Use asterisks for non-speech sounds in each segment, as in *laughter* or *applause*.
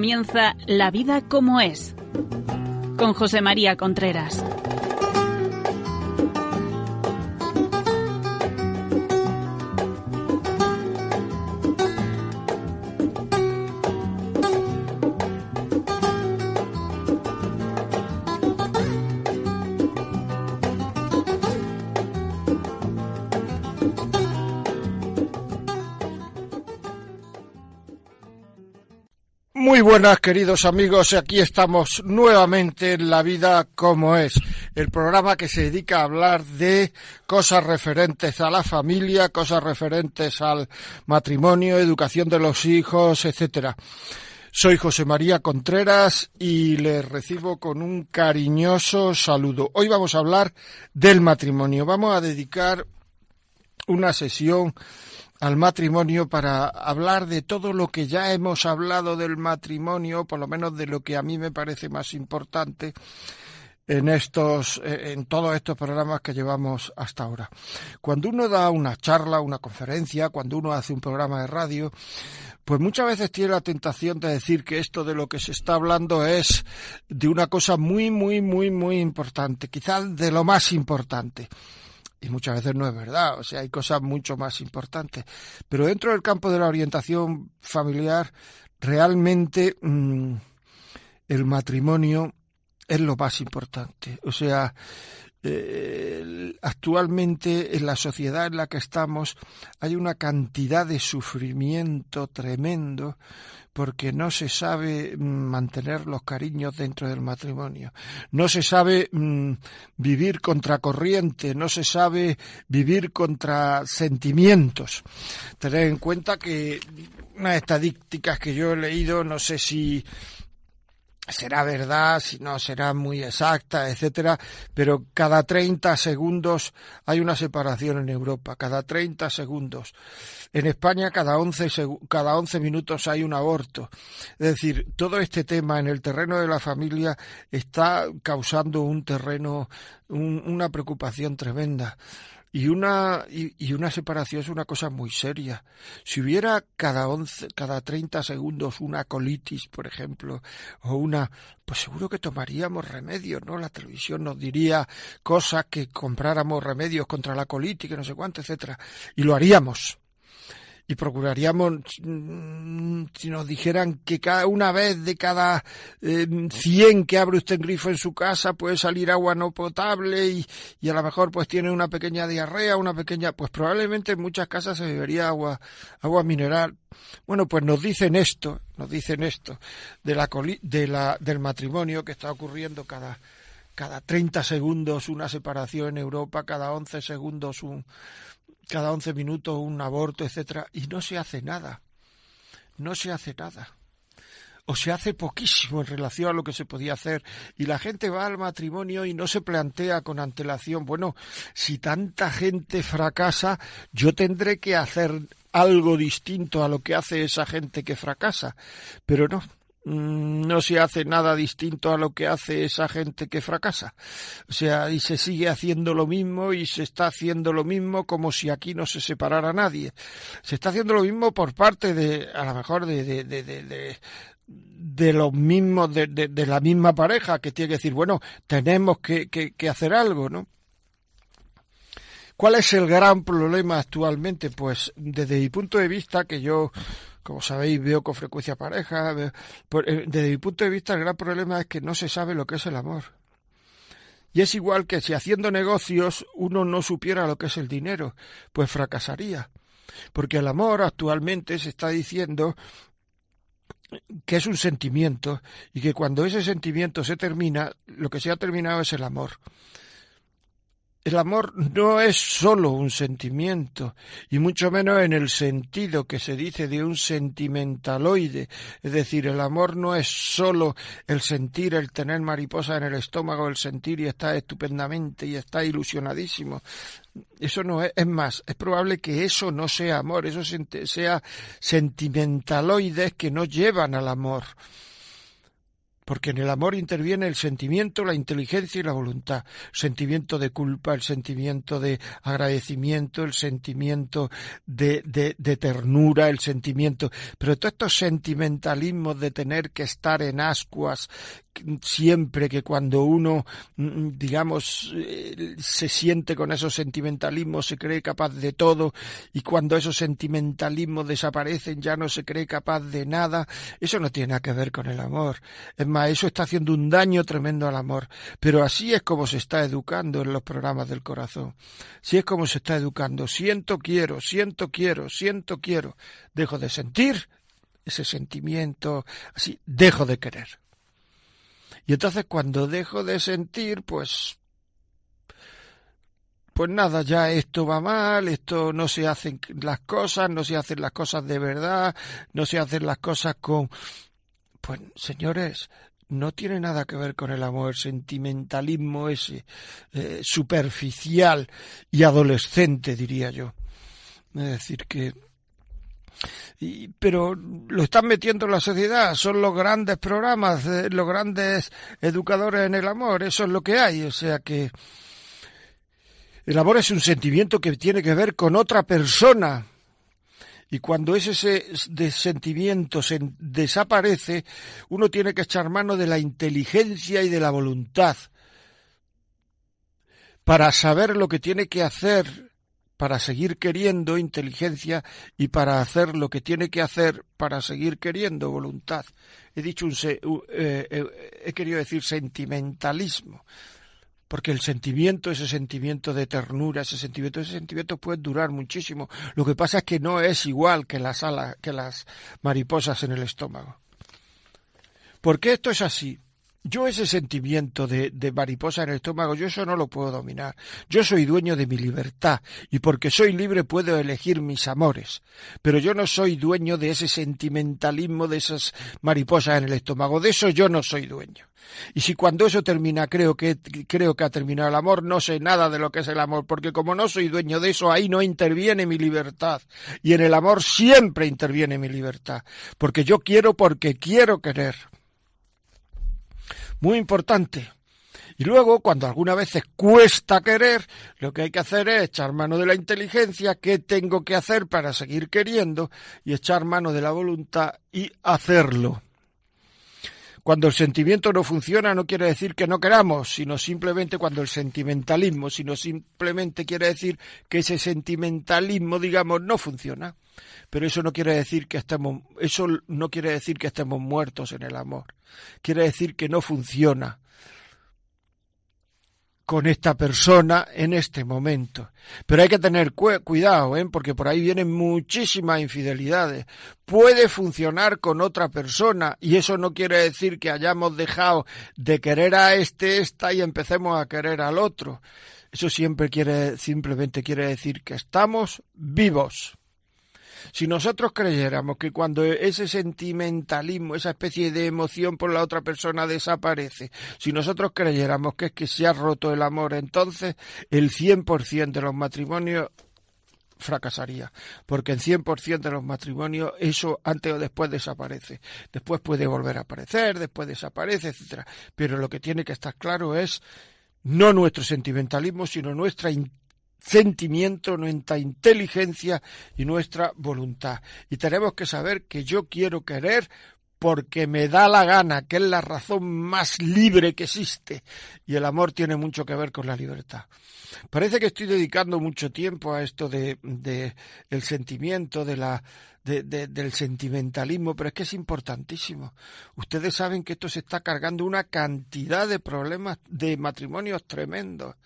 comienza La vida como es con José María Contreras. Muy buenas, queridos amigos. Aquí estamos nuevamente en La Vida como es, el programa que se dedica a hablar de cosas referentes a la familia, cosas referentes al matrimonio, educación de los hijos, etcétera. Soy José María Contreras y les recibo con un cariñoso saludo. Hoy vamos a hablar del matrimonio. Vamos a dedicar una sesión al matrimonio para hablar de todo lo que ya hemos hablado del matrimonio, por lo menos de lo que a mí me parece más importante en estos eh, en todos estos programas que llevamos hasta ahora. Cuando uno da una charla, una conferencia, cuando uno hace un programa de radio, pues muchas veces tiene la tentación de decir que esto de lo que se está hablando es de una cosa muy muy muy muy importante, quizás de lo más importante y muchas veces no es verdad, o sea, hay cosas mucho más importantes. Pero dentro del campo de la orientación familiar, realmente mm, el matrimonio es lo más importante. O sea, actualmente en la sociedad en la que estamos hay una cantidad de sufrimiento tremendo porque no se sabe mm, mantener los cariños dentro del matrimonio, no se sabe mm, vivir contracorriente, no se sabe vivir contra sentimientos. Tener en cuenta que unas estadísticas que yo he leído, no sé si será verdad, si no será muy exacta, etcétera, pero cada 30 segundos hay una separación en Europa, cada 30 segundos. En España cada 11, cada 11 minutos hay un aborto. Es decir, todo este tema en el terreno de la familia está causando un terreno, una preocupación tremenda. Y una, y, una separación es una cosa muy seria. Si hubiera cada once, cada 30 segundos una colitis, por ejemplo, o una, pues seguro que tomaríamos remedios, ¿no? La televisión nos diría cosas que compráramos remedios contra la colitis, que no sé cuánto, etcétera. Y lo haríamos y procuraríamos, mm, si nos dijeran que cada una vez de cada eh, 100 que abre usted en grifo en su casa puede salir agua no potable y, y, a lo mejor pues tiene una pequeña diarrea, una pequeña, pues probablemente en muchas casas se bebería agua, agua mineral. Bueno, pues nos dicen esto, nos dicen esto de la, de la del matrimonio que está ocurriendo cada cada 30 segundos una separación en Europa, cada 11 segundos un cada 11 minutos un aborto, etcétera, y no se hace nada. No se hace nada. O se hace poquísimo en relación a lo que se podía hacer. Y la gente va al matrimonio y no se plantea con antelación, bueno, si tanta gente fracasa, yo tendré que hacer algo distinto a lo que hace esa gente que fracasa. Pero no, no se hace nada distinto a lo que hace esa gente que fracasa. O sea, y se sigue haciendo lo mismo y se está haciendo lo mismo como si aquí no se separara nadie. Se está haciendo lo mismo por parte de, a lo mejor, de, de, de, de de los mismos, de, de, la misma pareja, que tiene que decir, bueno, tenemos que, que, que hacer algo, ¿no? ¿Cuál es el gran problema actualmente? Pues desde mi punto de vista, que yo como sabéis, veo con frecuencia pareja. Eh, desde mi punto de vista, el gran problema es que no se sabe lo que es el amor. Y es igual que si haciendo negocios uno no supiera lo que es el dinero, pues fracasaría. Porque el amor actualmente se está diciendo que es un sentimiento y que cuando ese sentimiento se termina, lo que se ha terminado es el amor. El amor no es sólo un sentimiento, y mucho menos en el sentido que se dice de un sentimentaloide. Es decir, el amor no es sólo el sentir, el tener mariposa en el estómago, el sentir y estar estupendamente y está ilusionadísimo. Eso no es, es más, es probable que eso no sea amor, eso sea sentimentaloides que no llevan al amor porque en el amor interviene el sentimiento, la inteligencia y la voluntad, sentimiento de culpa, el sentimiento de agradecimiento, el sentimiento de, de, de ternura, el sentimiento, pero todos estos sentimentalismos de tener que estar en ascuas, siempre que cuando uno, mm, digamos, eh, se siente con esos sentimentalismos, se cree capaz de todo, y cuando esos sentimentalismos desaparecen ya no se cree capaz de nada, eso no tiene nada que ver con el amor. Es más, eso está haciendo un daño tremendo al amor. Pero así es como se está educando en los programas del corazón. Así es como se está educando. Siento, quiero, siento, quiero, siento, quiero. Dejo de sentir ese sentimiento, así, dejo de querer. Y entonces cuando dejo de sentir, pues pues nada, ya esto va mal, esto no se hacen las cosas, no se hacen las cosas de verdad, no se hacen las cosas con pues señores, no tiene nada que ver con el amor, sentimentalismo ese eh, superficial y adolescente, diría yo. Es decir, que pero lo están metiendo en la sociedad, son los grandes programas, eh, los grandes educadores en el amor, eso es lo que hay, o sea que el amor es un sentimiento que tiene que ver con otra persona. Y cuando ese sentimiento se desaparece, uno tiene que echar mano de la inteligencia y de la voluntad para saber lo que tiene que hacer para seguir queriendo inteligencia y para hacer lo que tiene que hacer para seguir queriendo voluntad. He dicho un eh, eh, he querido decir sentimentalismo, porque el sentimiento, ese sentimiento de ternura, ese sentimiento, ese sentimiento puede durar muchísimo. Lo que pasa es que no es igual que las alas, que las mariposas en el estómago. ¿Por qué esto es así? Yo ese sentimiento de, de, mariposa en el estómago, yo eso no lo puedo dominar. Yo soy dueño de mi libertad y porque soy libre puedo elegir mis amores. Pero yo no soy dueño de ese sentimentalismo de esas mariposas en el estómago. De eso yo no soy dueño. Y si cuando eso termina creo que, creo que ha terminado el amor, no sé nada de lo que es el amor, porque como no soy dueño de eso, ahí no interviene mi libertad. Y en el amor siempre interviene mi libertad. Porque yo quiero porque quiero querer muy importante. Y luego, cuando algunas veces cuesta querer, lo que hay que hacer es echar mano de la inteligencia, qué tengo que hacer para seguir queriendo, y echar mano de la voluntad y hacerlo. Cuando el sentimiento no funciona no quiere decir que no queramos, sino simplemente cuando el sentimentalismo, sino simplemente quiere decir que ese sentimentalismo, digamos, no funciona. Pero eso no quiere decir que estemos, eso no quiere decir que estemos muertos en el amor. Quiere decir que no funciona con esta persona en este momento. Pero hay que tener cuidado, ¿eh? porque por ahí vienen muchísimas infidelidades. Puede funcionar con otra persona y eso no quiere decir que hayamos dejado de querer a este, esta y empecemos a querer al otro. Eso siempre quiere, simplemente quiere decir que estamos vivos. Si nosotros creyéramos que cuando ese sentimentalismo, esa especie de emoción por la otra persona desaparece, si nosotros creyéramos que es que se ha roto el amor, entonces el 100% de los matrimonios fracasaría, porque en 100% de los matrimonios eso antes o después desaparece. Después puede volver a aparecer, después desaparece, etcétera. Pero lo que tiene que estar claro es no nuestro sentimentalismo, sino nuestra sentimiento, nuestra inteligencia y nuestra voluntad. Y tenemos que saber que yo quiero querer porque me da la gana, que es la razón más libre que existe. Y el amor tiene mucho que ver con la libertad. Parece que estoy dedicando mucho tiempo a esto de, de el sentimiento, de la, de, del sentimentalismo, pero es que es importantísimo. Ustedes saben que esto se está cargando una cantidad de problemas de matrimonios tremendos.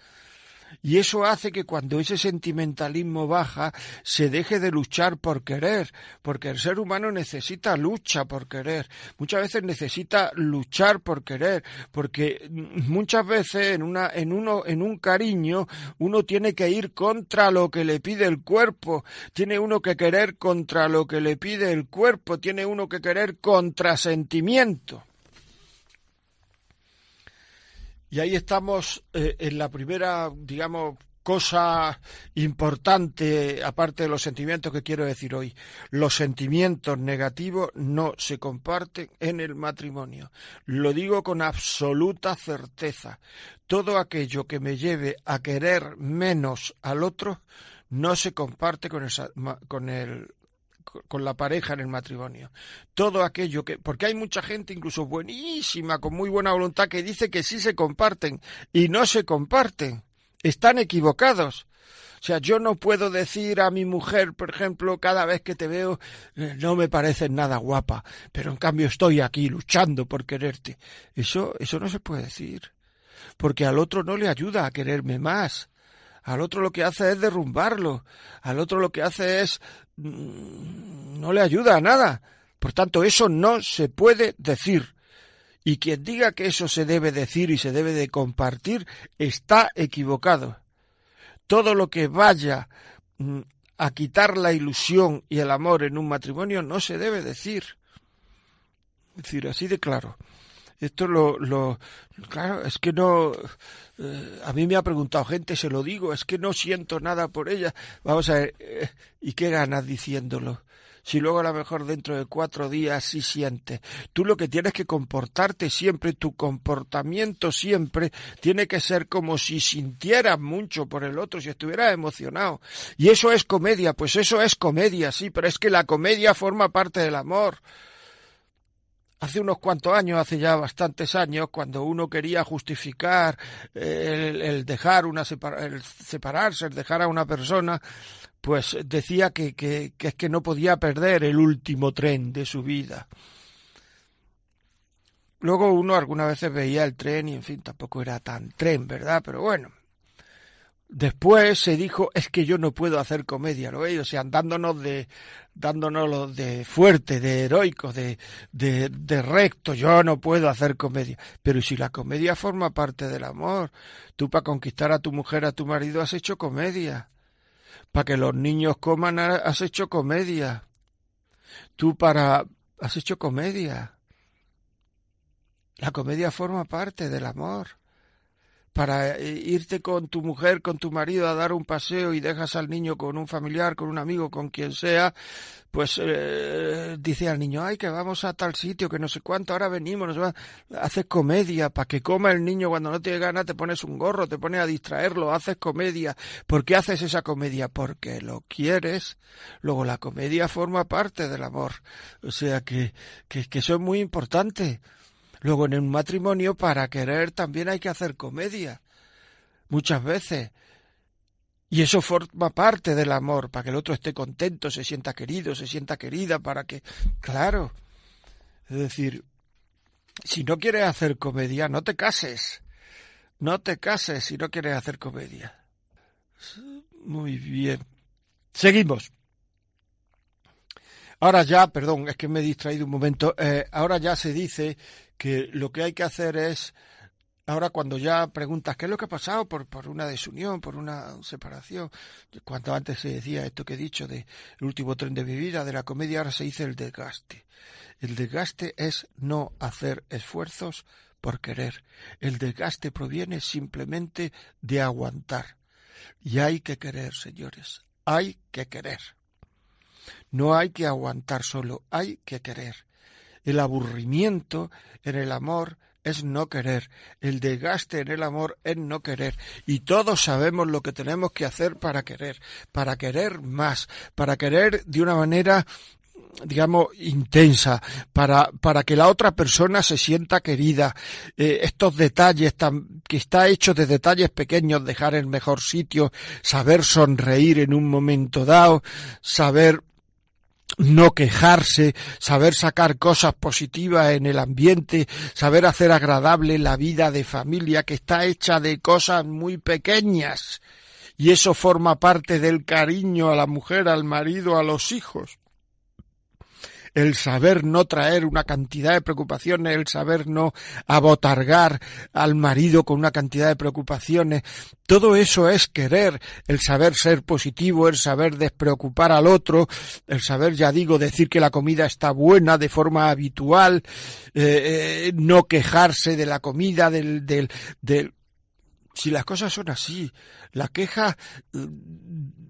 Y eso hace que cuando ese sentimentalismo baja, se deje de luchar por querer, porque el ser humano necesita lucha por querer. Muchas veces necesita luchar por querer, porque muchas veces en una, en uno, en un cariño, uno tiene que ir contra lo que le pide el cuerpo, tiene uno que querer contra lo que le pide el cuerpo, tiene uno que querer contra sentimiento. Y ahí estamos eh, en la primera, digamos, cosa importante, aparte de los sentimientos que quiero decir hoy, los sentimientos negativos no se comparten en el matrimonio. Lo digo con absoluta certeza. Todo aquello que me lleve a querer menos al otro no se comparte con con el con la pareja en el matrimonio. Todo aquello que, porque hay mucha gente incluso buenísima, con muy buena voluntad, que dice que sí se comparten y no se comparten están equivocados. O sea, yo no puedo decir a mi mujer, por ejemplo, cada vez que te veo, eh, no me pareces nada guapa, pero en cambio estoy aquí luchando por quererte. Eso, eso no se puede decir. Porque al otro no le ayuda a quererme más. Al otro lo que hace es derrumbarlo. Al otro lo que hace es no le ayuda a nada. Por tanto, eso no se puede decir. Y quien diga que eso se debe decir y se debe de compartir está equivocado. Todo lo que vaya mm, a quitar la ilusión y el amor en un matrimonio no se debe decir. Es decir, así de claro. Esto lo, lo claro, es que no, eh, a mí me ha preguntado gente, se lo digo, es que no siento nada por ella. Vamos a ver, eh, ¿y qué ganas diciéndolo? si luego a lo mejor dentro de cuatro días sí sientes. Tú lo que tienes que comportarte siempre, tu comportamiento siempre tiene que ser como si sintieras mucho por el otro, si estuvieras emocionado. Y eso es comedia, pues eso es comedia, sí, pero es que la comedia forma parte del amor hace unos cuantos años, hace ya bastantes años, cuando uno quería justificar el, el dejar una el separarse, el dejar a una persona, pues decía que, que, que es que no podía perder el último tren de su vida. Luego uno algunas veces veía el tren y en fin, tampoco era tan tren, ¿verdad? Pero bueno. Después se dijo, es que yo no puedo hacer comedia, ¿lo veis? O sea, dándonos de, dándonos de fuerte, de heroico, de, de, de recto, yo no puedo hacer comedia. Pero si la comedia forma parte del amor, tú para conquistar a tu mujer, a tu marido, has hecho comedia para que los niños coman has hecho comedia. Tú para has hecho comedia. La comedia forma parte del amor para eh, irte con tu mujer, con tu marido a dar un paseo y dejas al niño con un familiar, con un amigo, con quien sea, pues eh, dice al niño, ay, que vamos a tal sitio, que no sé cuánto, ahora venimos, nos va... haces comedia, para que coma el niño cuando no te gana, te pones un gorro, te pones a distraerlo, haces comedia. ¿Por qué haces esa comedia? Porque lo quieres. Luego la comedia forma parte del amor. O sea que, que, que eso es muy importante. Luego en un matrimonio para querer también hay que hacer comedia. Muchas veces. Y eso forma parte del amor, para que el otro esté contento, se sienta querido, se sienta querida, para que... Claro. Es decir, si no quieres hacer comedia, no te cases. No te cases si no quieres hacer comedia. Muy bien. Seguimos. Ahora ya, perdón, es que me he distraído un momento, eh, ahora ya se dice que lo que hay que hacer es, ahora cuando ya preguntas qué es lo que ha pasado por, por una desunión, por una separación, cuando antes se decía esto que he dicho de el último tren de mi vida, de la comedia, ahora se dice el desgaste. El desgaste es no hacer esfuerzos por querer. El desgaste proviene simplemente de aguantar. Y hay que querer, señores, hay que querer. No hay que aguantar solo, hay que querer. El aburrimiento en el amor es no querer. El desgaste en el amor es no querer. Y todos sabemos lo que tenemos que hacer para querer, para querer más, para querer de una manera digamos, intensa, para, para que la otra persona se sienta querida. Eh, estos detalles, tan, que está hecho de detalles pequeños, dejar el mejor sitio, saber sonreír en un momento dado, saber no quejarse, saber sacar cosas positivas en el ambiente, saber hacer agradable la vida de familia que está hecha de cosas muy pequeñas. Y eso forma parte del cariño a la mujer, al marido, a los hijos el saber no traer una cantidad de preocupaciones, el saber no abotargar al marido con una cantidad de preocupaciones, todo eso es querer, el saber ser positivo, el saber despreocupar al otro, el saber, ya digo, decir que la comida está buena de forma habitual, eh, eh, no quejarse de la comida, del, del, del si las cosas son así, la queja eh,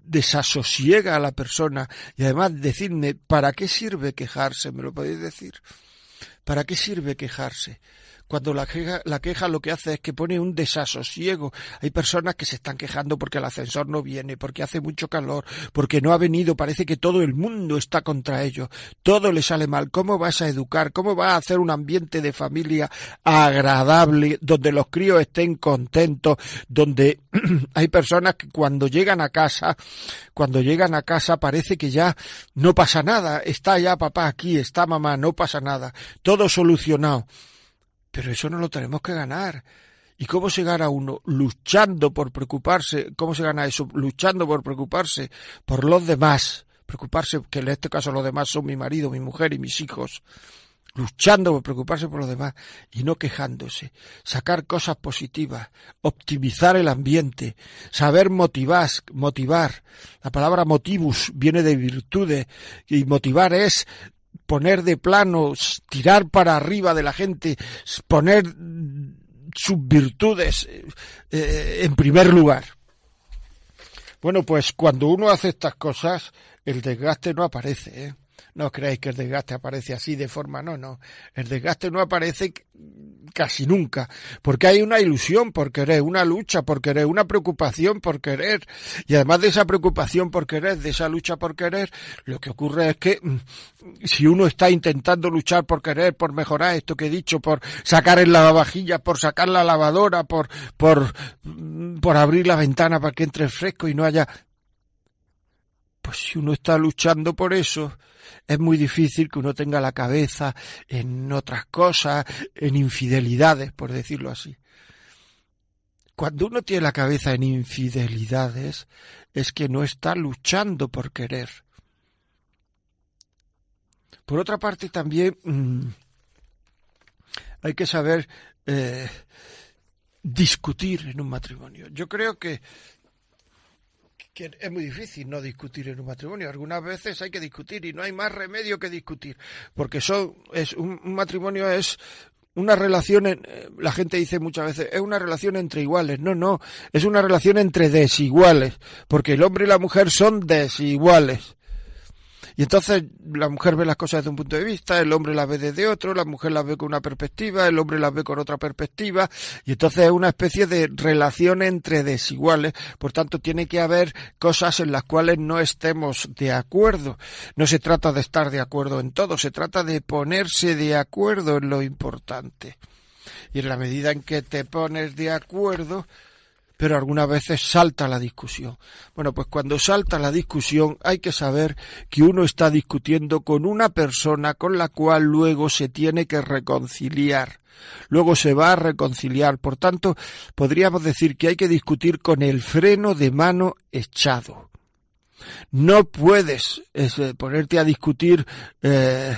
desasosiega a la persona y además decidme, ¿para qué sirve quejarse? ¿Me lo podéis decir? ¿Para qué sirve quejarse? Cuando la queja, la queja lo que hace es que pone un desasosiego. Hay personas que se están quejando porque el ascensor no viene, porque hace mucho calor, porque no ha venido, parece que todo el mundo está contra ellos, todo le sale mal. ¿Cómo vas a educar? ¿Cómo vas a hacer un ambiente de familia agradable, donde los críos estén contentos, donde *clears throat* hay personas que cuando llegan a casa, cuando llegan a casa parece que ya no pasa nada, está ya papá aquí, está mamá, no pasa nada, todo solucionado. Pero eso no lo tenemos que ganar. ¿Y cómo se gana uno? Luchando por preocuparse. ¿Cómo se gana eso? Luchando por preocuparse por los demás. Preocuparse, que en este caso los demás son mi marido, mi mujer y mis hijos. Luchando por preocuparse por los demás y no quejándose. Sacar cosas positivas. Optimizar el ambiente. Saber motivar. motivar. La palabra motivus viene de virtudes y motivar es poner de plano, tirar para arriba de la gente, poner sus virtudes eh, en primer lugar. Bueno, pues cuando uno hace estas cosas, el desgaste no aparece. ¿eh? No creáis que el desgaste aparece así de forma, no, no. El desgaste no aparece casi nunca, porque hay una ilusión por querer, una lucha por querer, una preocupación por querer. Y además de esa preocupación por querer, de esa lucha por querer, lo que ocurre es que mm, si uno está intentando luchar por querer, por mejorar esto que he dicho, por sacar el lavavajillas, por sacar la lavadora, por, por, mm, por abrir la ventana para que entre fresco y no haya pues si uno está luchando por eso, es muy difícil que uno tenga la cabeza en otras cosas, en infidelidades, por decirlo así. Cuando uno tiene la cabeza en infidelidades, es que no está luchando por querer. Por otra parte, también mm, hay que saber eh, discutir en un matrimonio. Yo creo que que es muy difícil no discutir en un matrimonio. Algunas veces hay que discutir y no hay más remedio que discutir, porque son, es un, matrimonio es una relación, eh, la gente dice muchas veces, es una relación entre iguales. No, no, es una relación entre desiguales, porque el hombre y la mujer son desiguales. Y entonces la mujer ve las cosas desde un punto de vista, el hombre las ve desde otro, la mujer las ve con una perspectiva, el hombre las ve con otra perspectiva, y entonces es una especie de relación entre desiguales. Por tanto, tiene que haber cosas en las cuales no estemos de acuerdo. No se trata de estar de acuerdo en todo, se trata de ponerse de acuerdo en lo importante. Y en la medida en que te pones de acuerdo, pero algunas veces salta la discusión. Bueno, pues cuando salta la discusión hay que saber que uno está discutiendo con una persona con la cual luego se tiene que reconciliar. Luego se va a reconciliar. Por tanto, podríamos decir que hay que discutir con el freno de mano echado. No puedes eh, ponerte a discutir eh,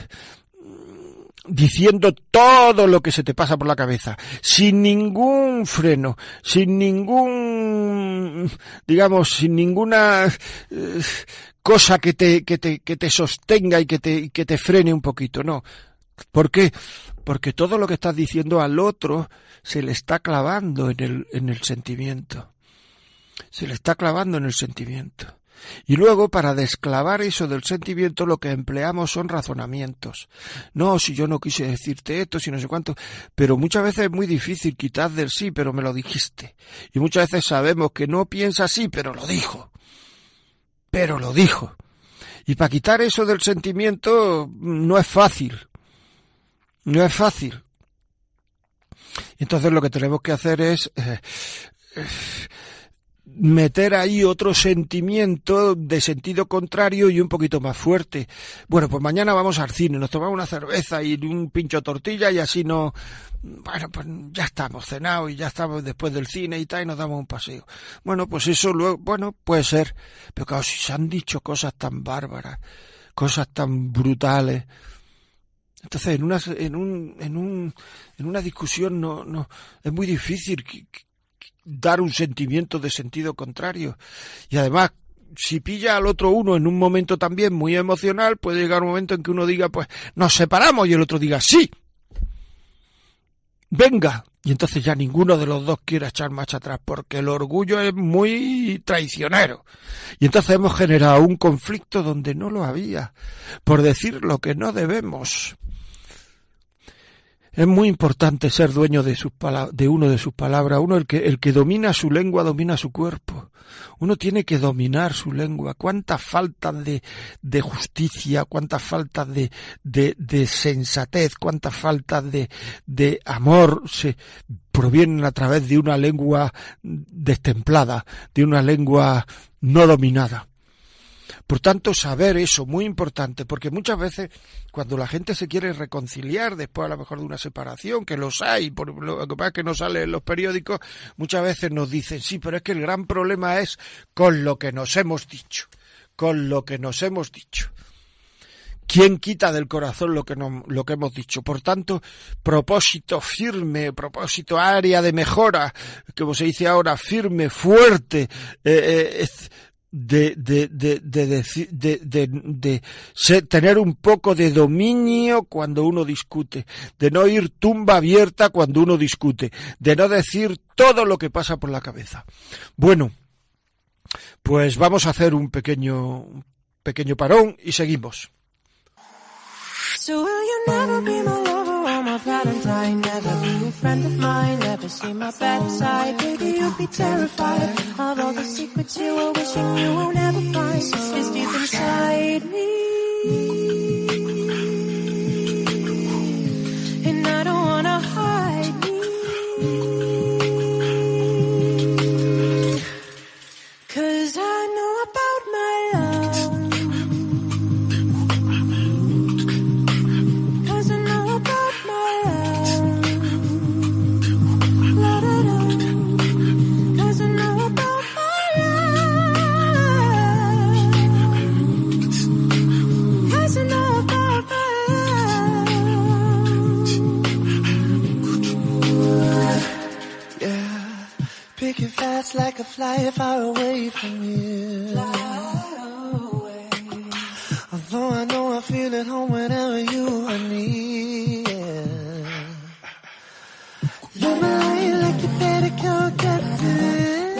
diciendo todo lo que se te pasa por la cabeza, sin ningún freno, sin ningún, digamos, sin ninguna eh, cosa que te, que te, que te sostenga y que te, que te frene un poquito, no. ¿Por qué? Porque todo lo que estás diciendo al otro se le está clavando en el, en el sentimiento. Se le está clavando en el sentimiento. Y luego, para desclavar eso del sentimiento, lo que empleamos son razonamientos. No, si yo no quise decirte esto, si no sé cuánto. Pero muchas veces es muy difícil quitar del sí, pero me lo dijiste. Y muchas veces sabemos que no piensa así, pero lo dijo. Pero lo dijo. Y para quitar eso del sentimiento no es fácil. No es fácil. Entonces lo que tenemos que hacer es eh, eh, meter ahí otro sentimiento de sentido contrario y un poquito más fuerte. Bueno, pues mañana vamos al cine, nos tomamos una cerveza y un pincho tortilla y así no, bueno, pues ya estamos cenados y ya estamos después del cine y tal y nos damos un paseo. Bueno, pues eso luego, bueno, puede ser, pero claro, si se han dicho cosas tan bárbaras, cosas tan brutales, entonces, en una, en un, en un, en una discusión no, no, es muy difícil dar un sentimiento de sentido contrario. Y además, si pilla al otro uno en un momento también muy emocional, puede llegar un momento en que uno diga, pues nos separamos y el otro diga, sí. Venga, Y entonces ya ninguno de los dos quiere echar marcha atrás porque el orgullo es muy traicionero. Y entonces hemos generado un conflicto donde no lo había, por decir lo que no debemos. Es muy importante ser dueño de, sus de uno de sus palabras. Uno, el que, el que domina su lengua, domina su cuerpo. Uno tiene que dominar su lengua. Cuántas faltas de, justicia, cuántas faltas de sensatez, cuántas faltas de, de amor se provienen a través de una lengua destemplada, de una lengua no dominada. Por tanto, saber eso, muy importante, porque muchas veces cuando la gente se quiere reconciliar después a lo mejor de una separación, que los hay, por lo que pasa es que no sale en los periódicos, muchas veces nos dicen, sí, pero es que el gran problema es con lo que nos hemos dicho, con lo que nos hemos dicho. ¿Quién quita del corazón lo que, no, lo que hemos dicho? Por tanto, propósito firme, propósito área de mejora, como se dice ahora, firme, fuerte, eh, eh, de, de, de, de, de, tener un poco de dominio cuando uno discute, de no ir tumba abierta cuando uno discute, de no decir todo lo que pasa por la cabeza. Bueno, pues vamos a hacer un pequeño, pequeño parón y seguimos. Valentine. Never be a friend of mine, never see my bad side. Baby, you'd be terrified of all the secrets you are wishing you will never find. It's deep inside me. Like a fly far away from you. Away. Although I know I feel at home whenever you are near. You're my like you your petticoat captain.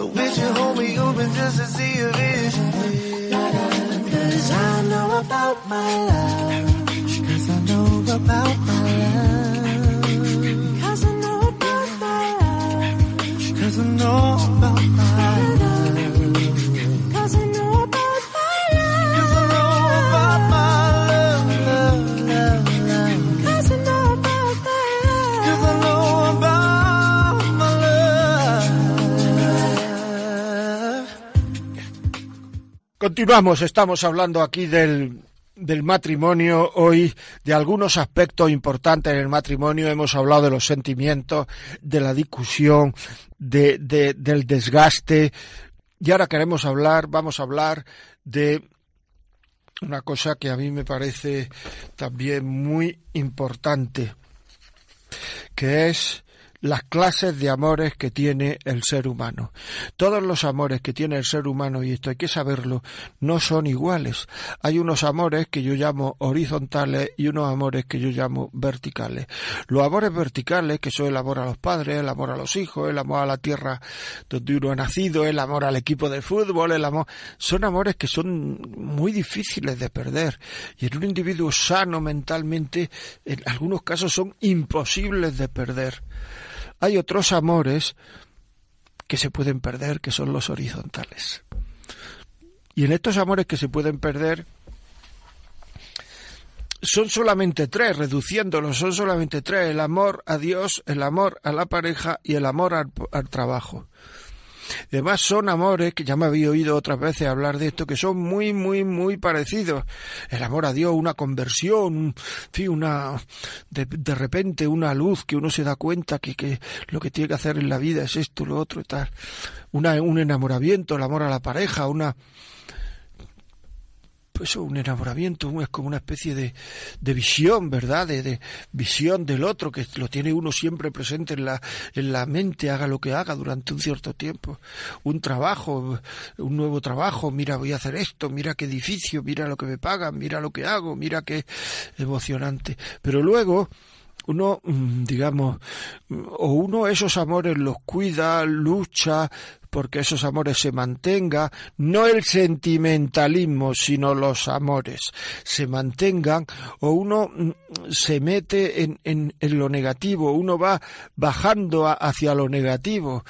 I wish you hold me open just to see your vision Cause I know about my love. Continuamos, estamos hablando aquí del, del matrimonio hoy, de algunos aspectos importantes en el matrimonio. Hemos hablado de los sentimientos, de la discusión, de, de, del desgaste. Y ahora queremos hablar, vamos a hablar de una cosa que a mí me parece también muy importante, que es las clases de amores que tiene el ser humano. Todos los amores que tiene el ser humano, y esto hay que saberlo, no son iguales. Hay unos amores que yo llamo horizontales y unos amores que yo llamo verticales. Los amores verticales, que son el amor a los padres, el amor a los hijos, el amor a la tierra donde uno ha nacido, el amor al equipo de fútbol, el amor, son amores que son muy difíciles de perder. Y en un individuo sano mentalmente, en algunos casos son imposibles de perder. Hay otros amores que se pueden perder, que son los horizontales. Y en estos amores que se pueden perder, son solamente tres, reduciéndolos, son solamente tres, el amor a Dios, el amor a la pareja y el amor al, al trabajo. Además son amores, que ya me había oído otras veces hablar de esto, que son muy, muy, muy parecidos. El amor a Dios, una conversión, una, de, de repente una luz que uno se da cuenta que, que lo que tiene que hacer en la vida es esto, lo otro y tal. Una, un enamoramiento, el amor a la pareja, una, pues un enamoramiento es como una especie de, de visión, ¿verdad? De, de, visión del otro, que lo tiene uno siempre presente en la, en la mente, haga lo que haga durante un cierto tiempo. Un trabajo, un nuevo trabajo, mira, voy a hacer esto, mira qué edificio, mira lo que me pagan, mira lo que hago, mira qué emocionante. Pero luego, uno, mm, digamos, o uno esos amores los cuida, lucha, porque esos amores se mantengan, no el sentimentalismo, sino los amores se mantengan, o uno mm, se mete en, en, en lo negativo, uno va bajando hacia lo negativo.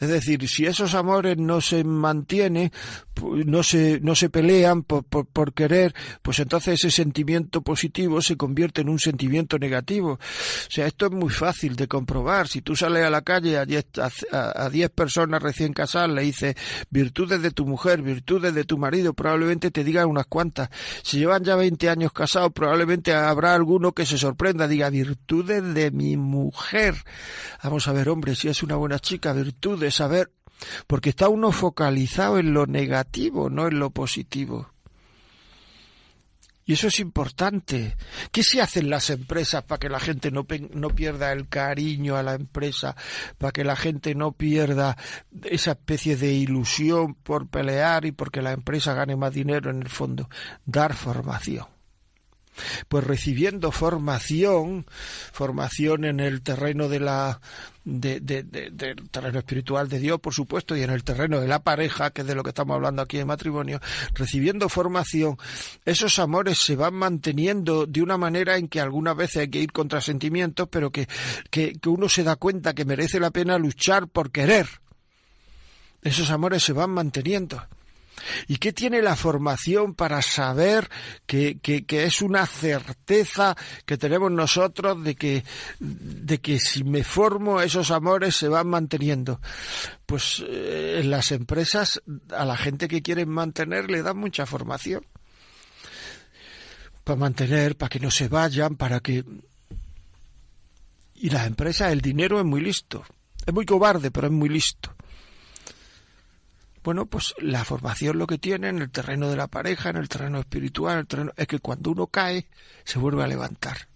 Es decir, si esos amores no se mantienen, no se, no se pelean por, por, querer, pues entonces ese sentimiento positivo se convierte en un sentimiento negativo. O sea, esto es muy fácil de comprobar. Si tú sales a la calle a diez, a, a diez personas recién casadas, le dices virtudes de tu mujer, virtudes de tu marido, probablemente te digan unas cuantas. Si llevan ya 20 años casados, probablemente habrá alguno que se sorprenda, diga virtudes de mi mujer. Vamos a ver, hombre, si es una buena chica, virtudes, a ver, porque está uno focalizado en lo negativo, no en lo positivo. Y eso es importante. ¿Qué se hacen las empresas para que la gente no, no, pierda el cariño a la empresa, para que la gente no pierda esa especie de ilusión por pelear y porque la empresa gane más dinero en el fondo? Dar formación pues recibiendo formación, formación en el terreno de la de, del terreno espiritual de Dios, por supuesto, y en el terreno de la pareja, que es de lo que estamos hablando aquí en matrimonio, recibiendo formación, esos amores se van manteniendo de una manera en que algunas veces hay que ir contra sentimientos, pero que, que, que uno se da cuenta que merece la pena luchar por querer. Esos amores se van manteniendo. ¿Y qué tiene la formación para saber que, que, es una certeza que tenemos nosotros de que, de que si me formo esos amores se van manteniendo? Pues eh, las empresas a la gente que quieren mantener le dan mucha formación. Para mantener, para que no se vayan, para que... Y las empresas, el dinero es muy listo. Es muy cobarde, pero es muy listo bueno, pues la formación lo que tiene en el terreno de la pareja, en el terreno espiritual, el terreno, es que cuando uno cae, se vuelve a levantar.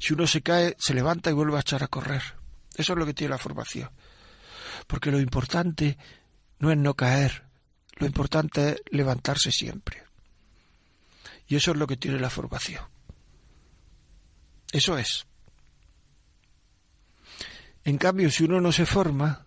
Si uno se cae, se levanta y vuelve a echar a correr. Eso es lo que tiene la formación. Porque lo importante no es no caer, lo importante es levantarse siempre. Y eso es lo que tiene la formación. Eso es. En cambio, si uno no se forma,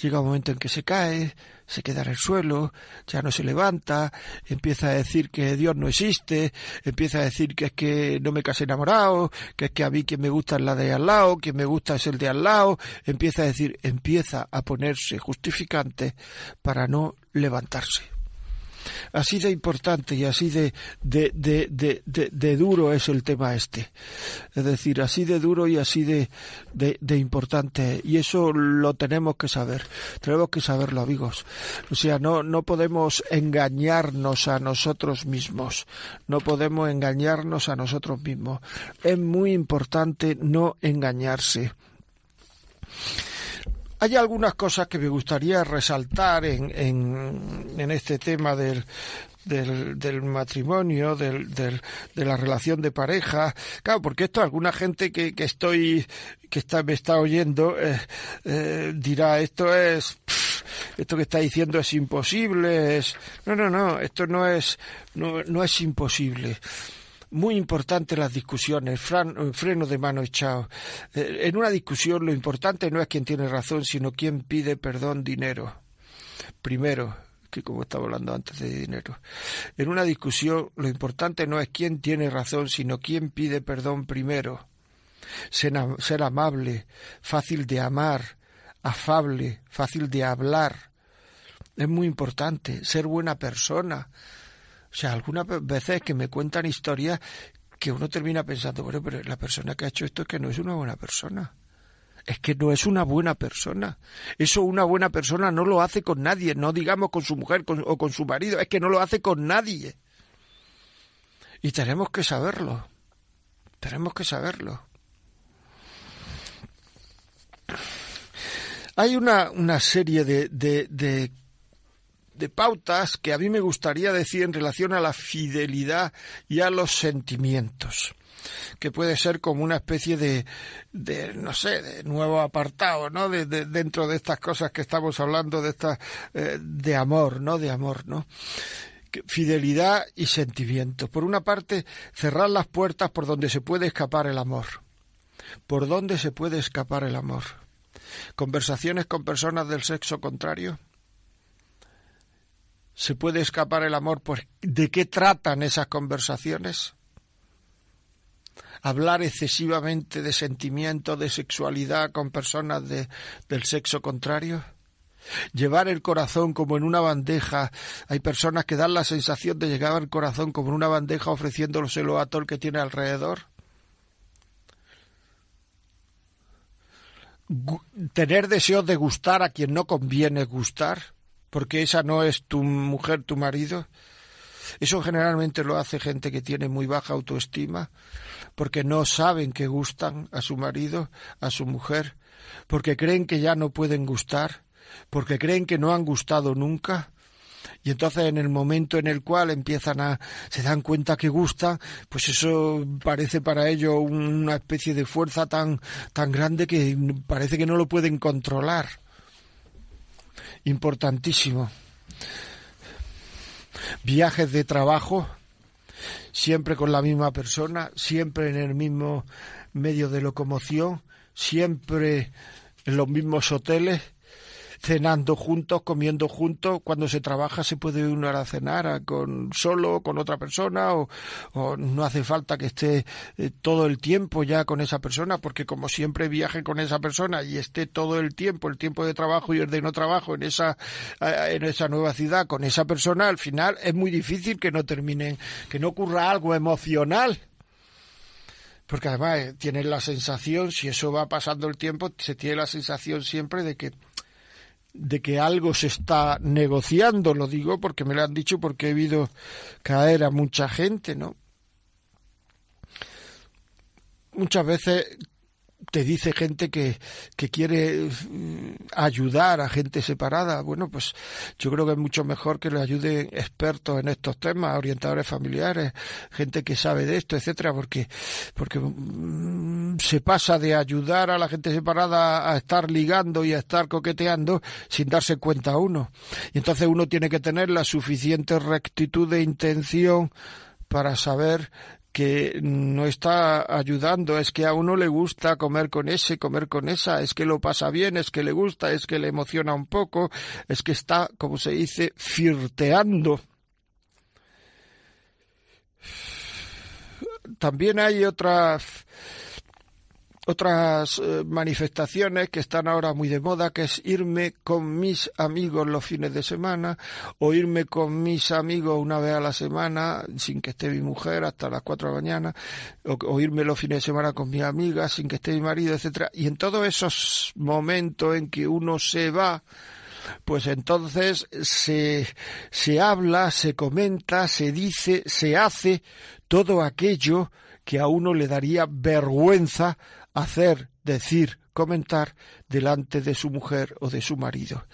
llega un momento en que se cae, se queda en el suelo, ya no se levanta, empieza a decir que Dios no existe, empieza a decir que es que no me casé enamorado, que es que a mí quien me gusta es la de al lado, quien me gusta es el de al lado, empieza a decir, empieza a ponerse justificante para no levantarse. Así de importante y así de, de, de, de, duro es el tema este. Es decir, así de duro y así de, de, importante. Y eso lo tenemos que saber. Tenemos que saberlo, amigos. O sea, no, no podemos engañarnos a nosotros mismos. No podemos engañarnos a nosotros mismos. Es muy importante no engañarse. Hay algunas cosas que me gustaría resaltar en, en, este tema del, del, matrimonio, del, del, de la relación de pareja. Claro, porque esto alguna gente que, que estoy, que está, me está oyendo, eh, eh, dirá, esto es, esto que está diciendo es imposible, es, no, no, no, esto no es, no, no es imposible muy importante las discusiones, freno de mano echado. Eh, en una discusión lo importante no es quién tiene razón, sino quién pide perdón dinero. Primero, que como estaba hablando antes de dinero. En una discusión lo importante no es quién tiene razón, sino quién pide perdón primero. ser amable, fácil de amar, afable, fácil de hablar. Es muy importante ser buena persona, o sea, algunas veces que me cuentan historias que uno termina pensando, bueno, pero la persona que ha hecho esto es que no es una buena persona. Es que no es una buena persona. Eso una buena persona no lo hace con nadie, no digamos con su mujer o con su marido, es que no lo hace con nadie. Y tenemos que saberlo. Tenemos que saberlo. Hay una, una serie de, de, de de pautas que a mí me gustaría decir en relación a la fidelidad y a los sentimientos que puede ser como una especie de, de no sé, de nuevo apartado, ¿no? De, dentro de estas cosas que estamos hablando, de esta, eh, de amor, ¿no? De amor, ¿no? Fidelidad y sentimientos. Por una parte, cerrar las puertas por donde se puede escapar el amor. ¿Por dónde se puede escapar el amor? ¿Conversaciones con personas del sexo contrario? ¿Se puede escapar el amor? Pues, ¿De qué tratan esas conversaciones? hablar excesivamente de sentimiento, de sexualidad con personas de, del sexo contrario? Llevar el corazón como en una bandeja. Hay personas que dan la sensación de llevar el corazón como en una bandeja ofreciéndoselo a todo el que tiene alrededor. Tener deseos de gustar a quien no conviene gustar, porque esa no es tu mujer, tu marido. Eso generalmente lo hace gente que tiene muy baja autoestima, porque no saben que gustan a su marido, a su mujer, porque creen que ya no pueden gustar porque creen que no han gustado nunca. Y entonces en el momento en el cual empiezan a se dan cuenta que gustan, pues eso parece para ellos una especie de fuerza tan tan grande que parece que no lo pueden controlar. Importantísimo. Viajes de trabajo, siempre con la misma persona, siempre en el mismo medio de locomoción, siempre en los mismos hoteles, cenando juntos, comiendo juntos. Cuando se trabaja se puede uno a cenar con solo, con otra persona, o, no hace falta que esté eh, todo el tiempo ya con esa persona, porque como siempre viaje con esa persona y esté todo el tiempo, el tiempo de trabajo y el de no trabajo en esa, en esa nueva ciudad con esa persona, al final es muy difícil que no terminen, que no ocurra algo emocional porque además eh, la sensación, si eso va pasando el tiempo, se tiene la sensación siempre de que de que algo se está negociando, lo digo porque me lo han dicho porque he visto caer a mucha gente, ¿no? Muchas veces te dice gente que, que quiere mm, ayudar a gente separada. Bueno, pues yo creo que es mucho mejor que le ayuden expertos en estos temas, orientadores familiares, gente que sabe de esto, etcétera, porque, porque mm, se pasa de ayudar a la gente separada a estar ligando y a estar coqueteando sin darse cuenta uno. Y entonces uno tiene que tener la suficiente rectitud de intención para saber que no está ayudando, es que a uno le gusta comer con ese, comer con esa, es que lo pasa bien, es que le gusta, es que le emociona un poco, es que está, como se dice, flirteando. También hay otras otras eh, manifestaciones que están ahora muy de moda, que es irme con mis amigos los fines de semana o irme con mis amigos una vez a la semana sin que esté mi mujer hasta las cuatro de la mañana o, irme los fines de semana con mis amigas sin que esté mi marido, etcétera. Y en todos esos momentos en que uno se va, pues entonces se, se habla, se comenta, se dice, se hace todo aquello que a uno le daría vergüenza hacer, decir, comentar delante de su mujer o de su marido.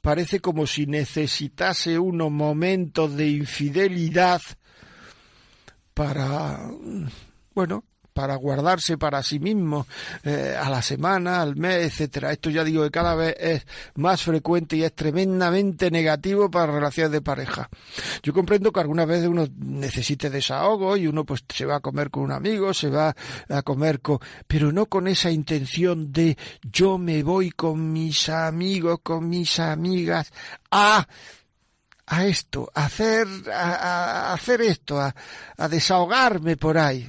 Parece como si necesitase unos momentos de infidelidad para, bueno, para guardarse para sí mismo eh, a la semana, al mes, etcétera. Esto ya digo que cada vez es más frecuente y es tremendamente negativo para relaciones de pareja. Yo comprendo que algunas veces uno necesite desahogo y uno pues se va a comer con un amigo, se va a comer con, pero no con esa intención de yo me voy con mis amigos, con mis amigas a a esto, a hacer, a, hacer esto, a, a desahogarme por ahí.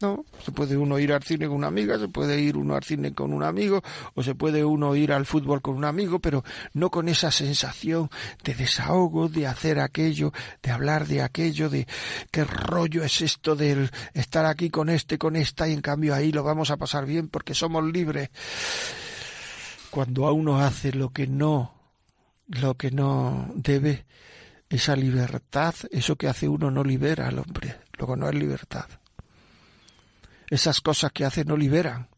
No, se puede uno ir al cine con una amiga, se puede ir uno al cine con un amigo, o se puede uno ir al fútbol con un amigo, pero no con esa sensación de desahogo, de hacer aquello, de hablar de aquello, de qué rollo es esto del estar aquí con este, con esta, y en cambio ahí lo vamos a pasar bien porque somos libres. Cuando a uno hace lo que no, lo que no debe, esa libertad, eso que hace uno no libera al hombre, luego no es libertad esas cosas que hace no liberan.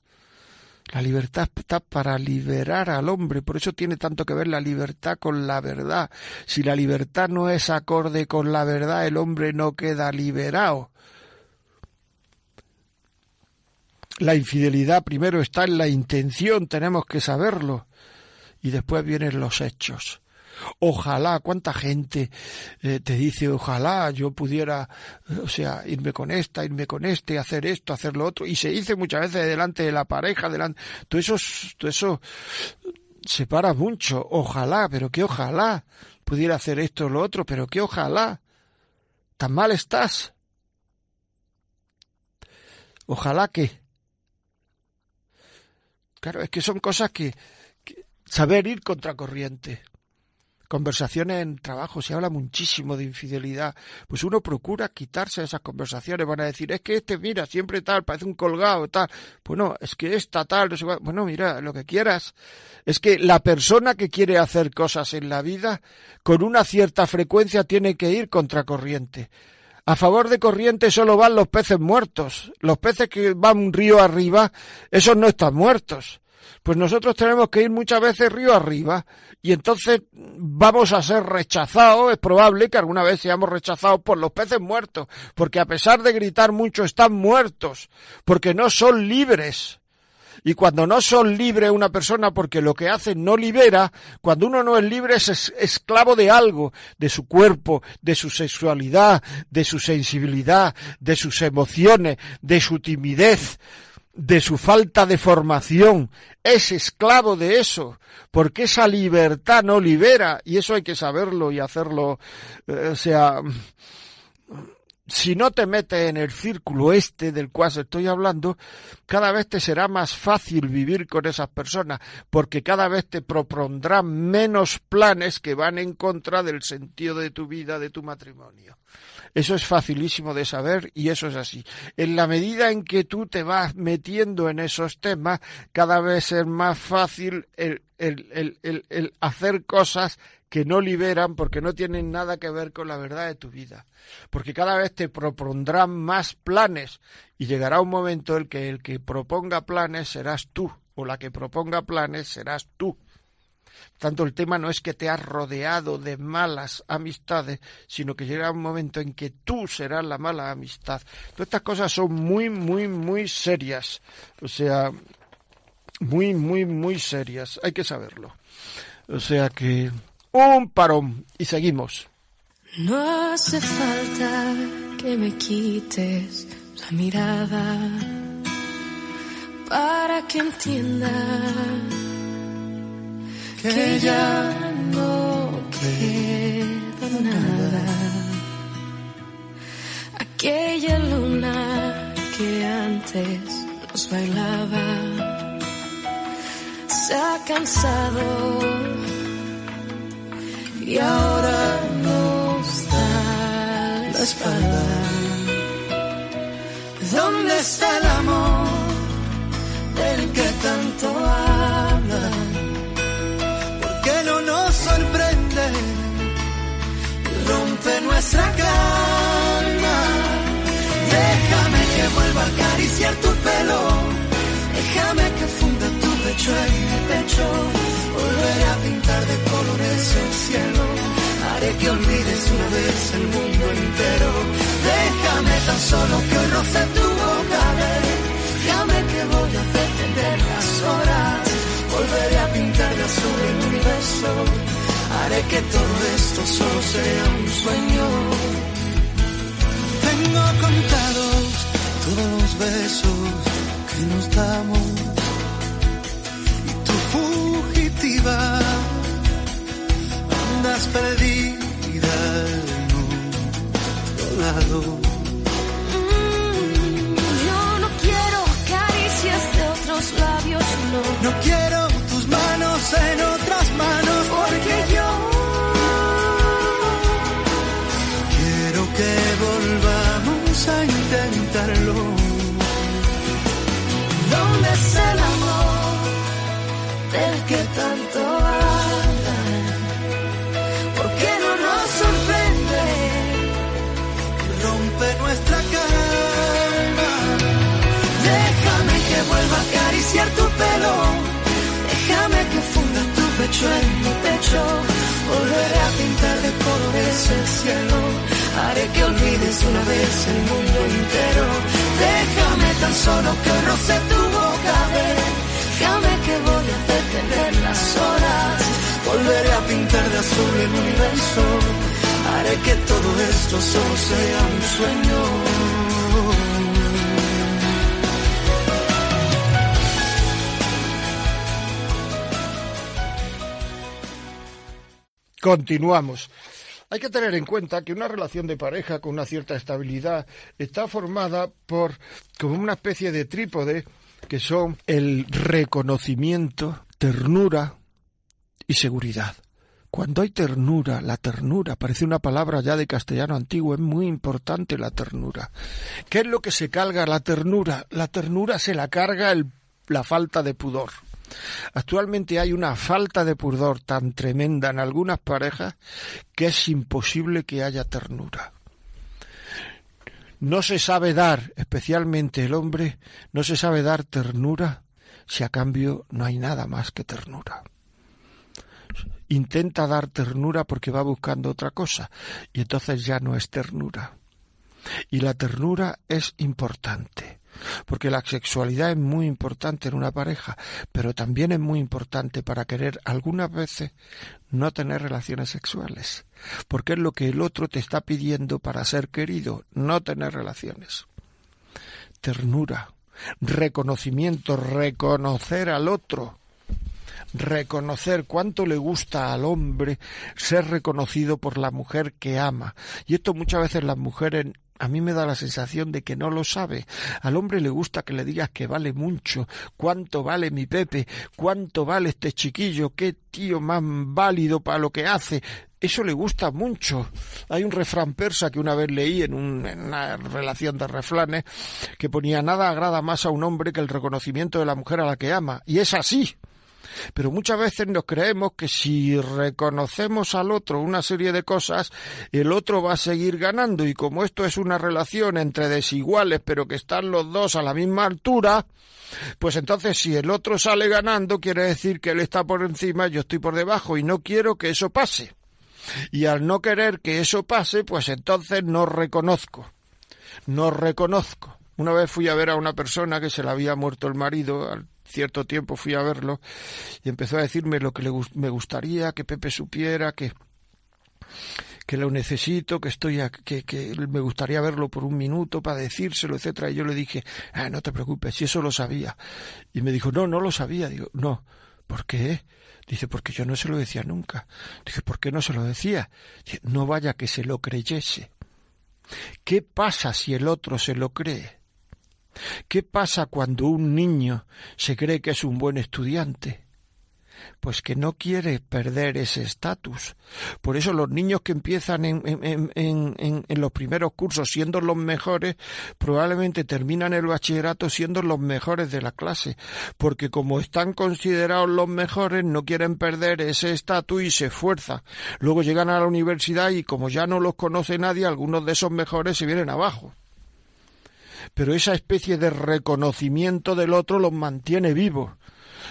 La libertad está para liberar al hombre, por eso tiene tanto que ver la libertad con la verdad. Si la libertad no es acorde con la verdad, el hombre no queda liberado. La infidelidad primero está en la intención, tenemos que saberlo, y después vienen los hechos. Ojalá, cuánta gente eh, te dice, ojalá yo pudiera, eh, o sea, irme con esta, irme con este, hacer esto, hacer lo otro. Y se dice muchas veces delante de la pareja, delante, todo eso, todo eso separa mucho. Ojalá, pero qué ojalá pudiera hacer esto o lo otro, pero qué ojalá. Tan mal estás. Ojalá que. Claro, es que son cosas que, saber ir contracorriente. Conversaciones en trabajo, se habla muchísimo de infidelidad. Pues uno procura quitarse esas conversaciones. Van a decir, es que este, mira, siempre tal, parece un colgado, tal. Bueno, es que esta tal, no sé Bueno, mira, lo que quieras. Es que la persona que quiere hacer cosas en la vida, con una cierta frecuencia, tiene que ir contracorriente. A favor de corriente solo van los peces muertos. Los peces que van un río arriba, esos no están muertos. Pues nosotros tenemos que ir muchas veces río arriba y entonces vamos a ser rechazados. Es probable que alguna vez seamos rechazados por los peces muertos, porque a pesar de gritar mucho están muertos, porque no son libres. Y cuando no son libres una persona porque lo que hace no libera, cuando uno no es libre es esclavo de algo, de su cuerpo, de su sexualidad, de su sensibilidad, de sus emociones, de su timidez, de su falta de formación, es esclavo de eso, porque esa libertad no libera, y eso hay que saberlo y hacerlo, eh, o sea, si no te metes en el círculo este del cual estoy hablando, cada vez te será más fácil vivir con esas personas, porque cada vez te propondrán menos planes que van en contra del sentido de tu vida, de tu matrimonio. Eso es facilísimo de saber y eso es así. En la medida en que tú te vas metiendo en esos temas, cada vez es más fácil el, el, el, el hacer cosas que no liberan porque no tienen nada que ver con la verdad de tu vida. Porque cada vez te propondrán más planes y llegará un momento en que el que proponga planes serás tú o la que proponga planes serás tú. Tanto el tema no es que te has rodeado de malas amistades, sino que llegará un momento en que tú serás la mala amistad. Todas estas cosas son muy, muy, muy serias. O sea, muy, muy, muy serias. Hay que saberlo. O sea que un parón y seguimos. No hace falta que me quites la mirada para que entienda que ya no queda nada. Aquella luna que antes nos bailaba se ha cansado y ahora nos da la espalda. ¿Dónde está el amor del que tanto sorprende rompe nuestra calma? Déjame que vuelva a acariciar tu pelo, déjame que funda tu pecho en mi pecho Volveré a pintar de colores el cielo. Haré que olvides una vez el mundo entero. Déjame tan solo que hoy roce tu boca. Déjame que voy a detener las horas. Volveré a pintar de azul el universo. Haré que todo esto solo sea un sueño. Tengo contados todos los besos que nos damos andas perdida en un lado. Mm, yo no quiero caricias de otros labios, no. No quiero tus manos en en mi pecho. Volveré a pintar de colores el cielo. Haré que olvides una vez el mundo entero. Déjame tan solo que roce tu boca. Déjame que voy a detener las horas. Volveré a pintar de azul el universo. Haré que todo esto solo sea un sueño. Continuamos. Hay que tener en cuenta que una relación de pareja con una cierta estabilidad está formada por como una especie de trípode que son el reconocimiento, ternura y seguridad. Cuando hay ternura, la ternura, parece una palabra ya de castellano antiguo, es muy importante la ternura. ¿Qué es lo que se carga la ternura? La ternura se la carga el, la falta de pudor. Actualmente hay una falta de pudor tan tremenda en algunas parejas que es imposible que haya ternura. No se sabe dar, especialmente el hombre, no se sabe dar ternura si a cambio no hay nada más que ternura intenta dar ternura porque va buscando otra cosa y entonces ya no es ternura. Y la ternura es importante, porque la sexualidad es muy importante en una pareja, pero también es muy importante para querer algunas veces no tener relaciones sexuales, porque es lo que el otro te está pidiendo para ser querido, no tener relaciones. Ternura, reconocimiento, reconocer al otro, reconocer cuánto le gusta al hombre ser reconocido por la mujer que ama. Y esto muchas veces las mujeres a mí me da la sensación de que no lo sabe. Al hombre le gusta que le digas que vale mucho, cuánto vale mi Pepe, cuánto vale este chiquillo, qué tío más válido para lo que hace. Eso le gusta mucho. Hay un refrán persa que una vez leí en, en una relación de refranes que ponía nada agrada más a un hombre que el reconocimiento de la mujer a la que ama. Y es así. Pero muchas veces nos creemos que si reconocemos al otro una serie de cosas, el otro va a seguir ganando y como esto es una relación entre desiguales pero que están los dos a la misma altura, pues entonces si el otro sale ganando quiere decir que él está por encima, yo estoy por debajo y no quiero que eso pase. Y al no querer que eso pase, pues entonces no reconozco. No reconozco. Una vez fui a ver a una persona que se le había muerto el marido al cierto tiempo fui a verlo y empezó a decirme lo que le, me gustaría que Pepe supiera, que que lo necesito, que estoy que, que me gustaría verlo por un minuto para decírselo, etcétera. Y yo le dije, ah, no te preocupes, si eso lo sabía. Y me dijo, no, no lo sabía. Digo, no, ¿por qué? Dice, porque yo no se lo decía nunca. Dije, ¿por qué no se lo decía? Dice, no vaya que se lo creyese. ¿Qué pasa si el otro se lo cree? ¿Qué pasa cuando un niño se cree que es un buen estudiante? Pues que no quiere perder ese estatus. Por eso los niños que empiezan en, en, en, en, los primeros cursos siendo los mejores, probablemente terminan el bachillerato siendo los mejores de la clase, porque como están considerados los mejores, no quieren perder ese estatus y se esfuerzan. Luego llegan a la universidad y como ya no los conoce nadie, algunos de esos mejores se vienen abajo pero esa especie de reconocimiento del otro los mantiene vivos.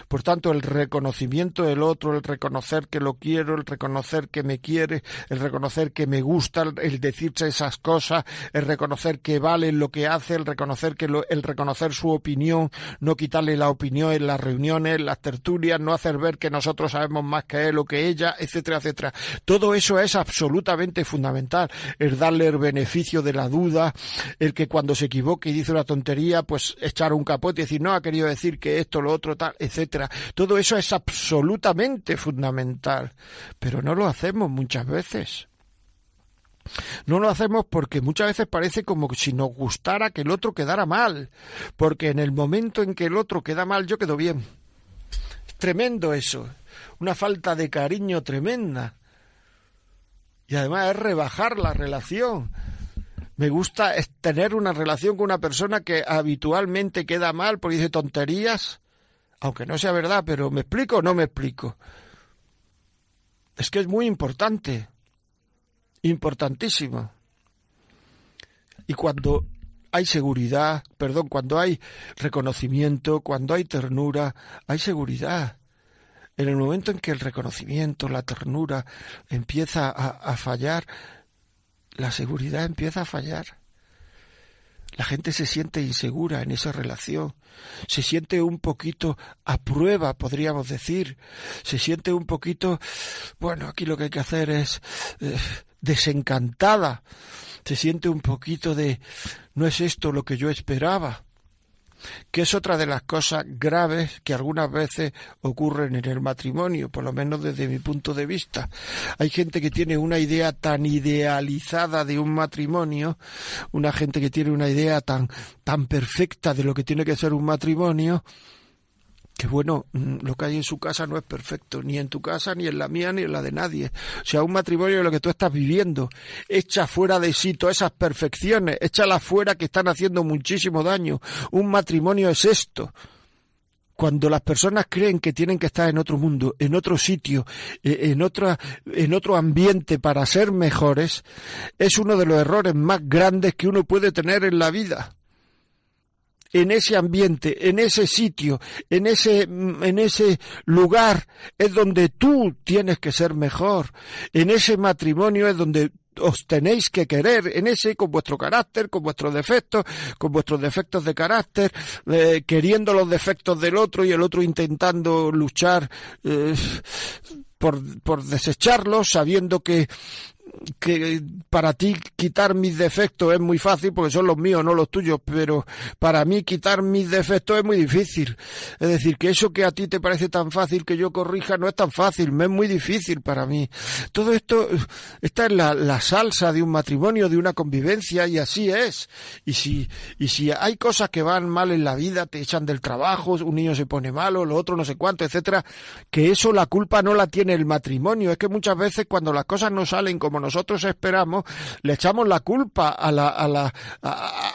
Por tanto, el reconocimiento del otro, el reconocer que lo quiero, el reconocer que me quiere, el reconocer que me gusta, el decirse esas cosas, el reconocer que vale lo que hace, el reconocer que el reconocer su opinión, no quitarle la opinión en las reuniones, en las tertulias, no hacer ver que nosotros sabemos más que él o que ella, etcétera, etcétera. Todo eso es absolutamente fundamental, el darle el beneficio de la duda, el que cuando se equivoque y dice una tontería, pues echar un capote y decir, no, ha querido decir que esto, lo otro, tal, etcétera todo eso es absolutamente fundamental, pero no lo hacemos muchas veces. No lo hacemos porque muchas veces parece como si nos gustara que el otro quedara mal, porque en el momento en que el otro queda mal yo quedo bien. Es tremendo eso, una falta de cariño tremenda. Y además es rebajar la relación. Me gusta tener una relación con una persona que habitualmente queda mal porque dice tonterías aunque no sea verdad, pero ¿me explico o no me explico? Es que es muy importante, importantísimo. Y cuando hay seguridad, perdón, cuando hay reconocimiento, cuando hay ternura, hay seguridad. En el momento en que el reconocimiento, la ternura empieza a, a fallar, la seguridad empieza a fallar. La gente se siente insegura en esa relación, se siente un poquito a prueba, podríamos decir, se siente un poquito, bueno, aquí lo que hay que hacer es eh, desencantada, se siente un poquito de, no es esto lo que yo esperaba que es otra de las cosas graves que algunas veces ocurren en el matrimonio, por lo menos desde mi punto de vista. Hay gente que tiene una idea tan idealizada de un matrimonio, una gente que tiene una idea tan, tan perfecta de lo que tiene que ser un matrimonio, que bueno, mm, lo que hay en su casa no es perfecto, ni en tu casa, ni en la mía, ni en la de nadie. O sea, un matrimonio es lo que tú estás viviendo. Echa fuera de sí todas esas perfecciones, échalas fuera que están haciendo muchísimo daño. Un matrimonio es esto. Cuando las personas creen que tienen que estar en otro mundo, en otro sitio, e, en, otra, en otro ambiente para ser mejores, es uno de los errores más grandes que uno puede tener en la vida en ese ambiente, en ese sitio, en ese, en ese lugar, es donde tú tienes que ser mejor. En ese matrimonio es donde os tenéis que querer en ese con vuestro carácter, con vuestros defectos, con vuestros defectos de carácter, eh, queriendo los defectos del otro y el otro intentando luchar eh, por, por desecharlos, sabiendo que que para ti quitar mis defectos es muy fácil porque son los míos, no los tuyos, pero para mí quitar mis defectos es muy difícil. Es decir, que eso que a ti te parece tan fácil que yo corrija no es tan fácil, me es muy difícil para mí. Todo esto está en la, la salsa de un matrimonio, de una convivencia y así es. Y si, y si hay cosas que van mal en la vida, te echan del trabajo, un niño se pone malo, lo otro no sé cuánto, etcétera, que eso la culpa no la tiene el matrimonio. Es que muchas veces cuando las cosas no salen como nosotros esperamos, le echamos la culpa a la, a la,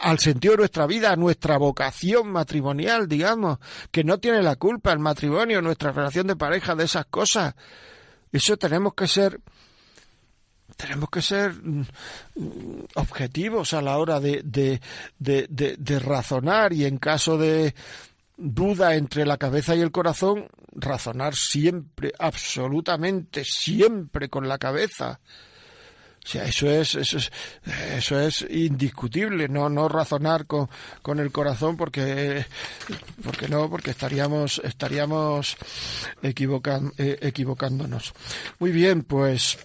al sentido de nuestra vida, a nuestra vocación matrimonial, digamos, que no tiene la culpa el matrimonio, nuestra relación de pareja de esas cosas. Eso tenemos que ser tenemos que ser mm, objetivos a la hora de, de, razonar y en caso de duda entre la cabeza y el corazón, razonar siempre, absolutamente siempre con la cabeza o sea, eso es, eso es, eso es indiscutible, no, no razonar con, con el corazón porque, porque no, porque estaríamos, estaríamos equivocan, eh, equivocándonos. Muy bien, pues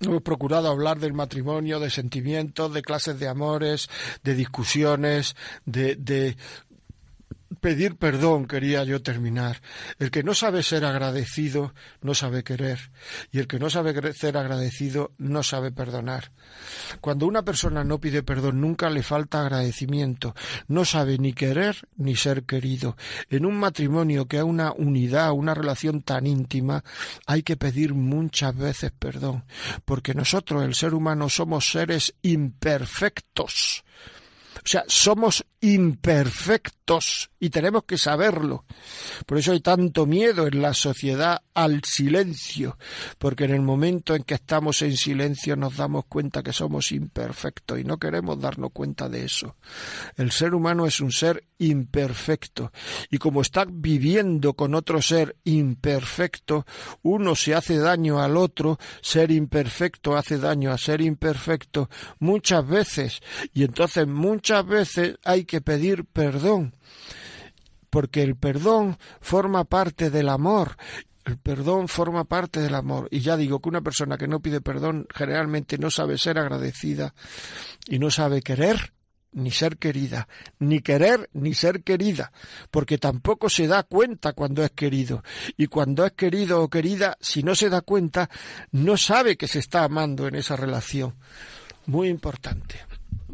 hemos procurado hablar del matrimonio, de sentimientos, de clases de amores, de discusiones, de, de pedir perdón quería yo terminar. El que no sabe ser agradecido no sabe querer y el que no sabe ser agradecido no sabe perdonar. Cuando una persona no pide perdón nunca le falta agradecimiento, no sabe ni querer ni ser querido. En un matrimonio que hay una unidad, una relación tan íntima, hay que pedir muchas veces perdón, porque nosotros, el ser humano, somos seres imperfectos. O sea, somos imperfectos y tenemos que saberlo. Por eso hay tanto miedo en la sociedad al silencio, porque en el momento en que estamos en silencio nos damos cuenta que somos imperfectos y no queremos darnos cuenta de eso. El ser humano es un ser imperfecto y como está viviendo con otro ser imperfecto, uno se hace daño al otro, ser imperfecto hace daño a ser imperfecto muchas veces y entonces muchas veces hay que pedir perdón porque el perdón forma parte del amor el perdón forma parte del amor. Y ya digo que una persona que no pide perdón generalmente no sabe ser agradecida y no sabe querer ni ser querida, ni querer ni ser querida, porque tampoco se da cuenta cuando es querido. Y cuando es querido o querida, si no se da cuenta, no sabe que se está amando en esa relación. Muy importante,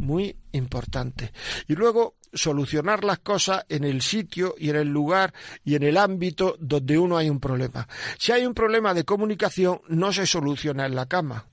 muy importante. Y luego solucionar las cosas en el sitio y en el lugar y en el ámbito donde uno hay un problema. Si hay un problema de comunicación, no se soluciona en la cama.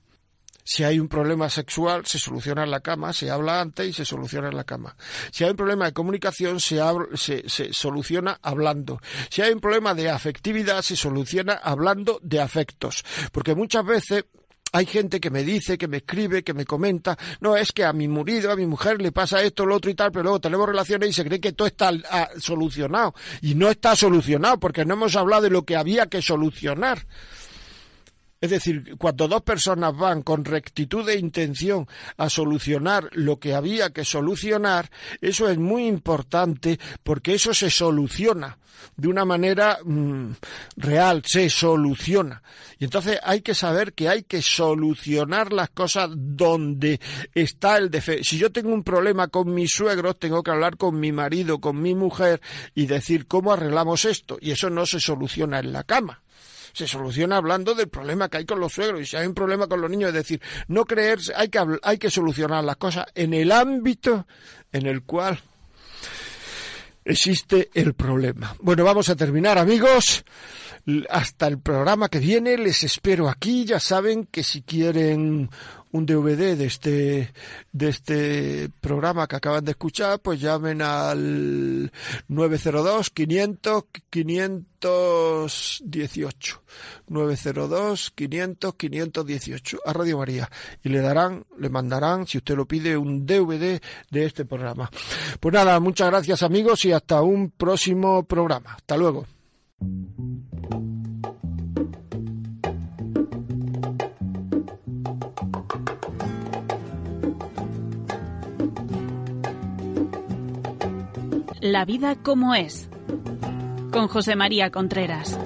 Si hay un problema sexual, se soluciona en la cama, se habla antes y se soluciona en la cama. Si hay un problema de comunicación, se, se, se, soluciona hablando. Si hay un problema de afectividad, se soluciona hablando de afectos. Porque muchas veces hay gente que me dice, que me escribe, que me comenta, no, es que a mi marido, a mi mujer le pasa esto, lo otro y tal, pero luego tenemos relaciones y se cree que todo está ah, solucionado. Y no está solucionado porque no hemos hablado de lo que había que solucionar. Es decir, cuando dos personas van con rectitud de intención a solucionar lo que había que solucionar, eso es muy importante porque eso se soluciona de una manera mm, real, se soluciona. Y entonces hay que saber que hay que solucionar las cosas donde está el defecto. Si yo tengo un problema con mis suegros, tengo que hablar con mi marido, con mi mujer y decir cómo arreglamos esto. Y eso no se soluciona en la cama se soluciona hablando del problema que hay con los suegros y si hay un problema con los niños es decir no creerse hay que hay que solucionar las cosas en el ámbito en el cual existe el problema. Bueno, vamos a terminar, amigos. Hasta el programa que viene, les espero aquí. Ya saben que si quieren un DVD de este, de este programa que acaban de escuchar, pues llamen al 902 500 518. 902 500 518 a Radio María y le darán, le mandarán, si usted lo pide, un DVD de este programa. Pues nada, muchas gracias amigos y hasta un próximo programa. Hasta luego. La vida como es. Con José María Contreras.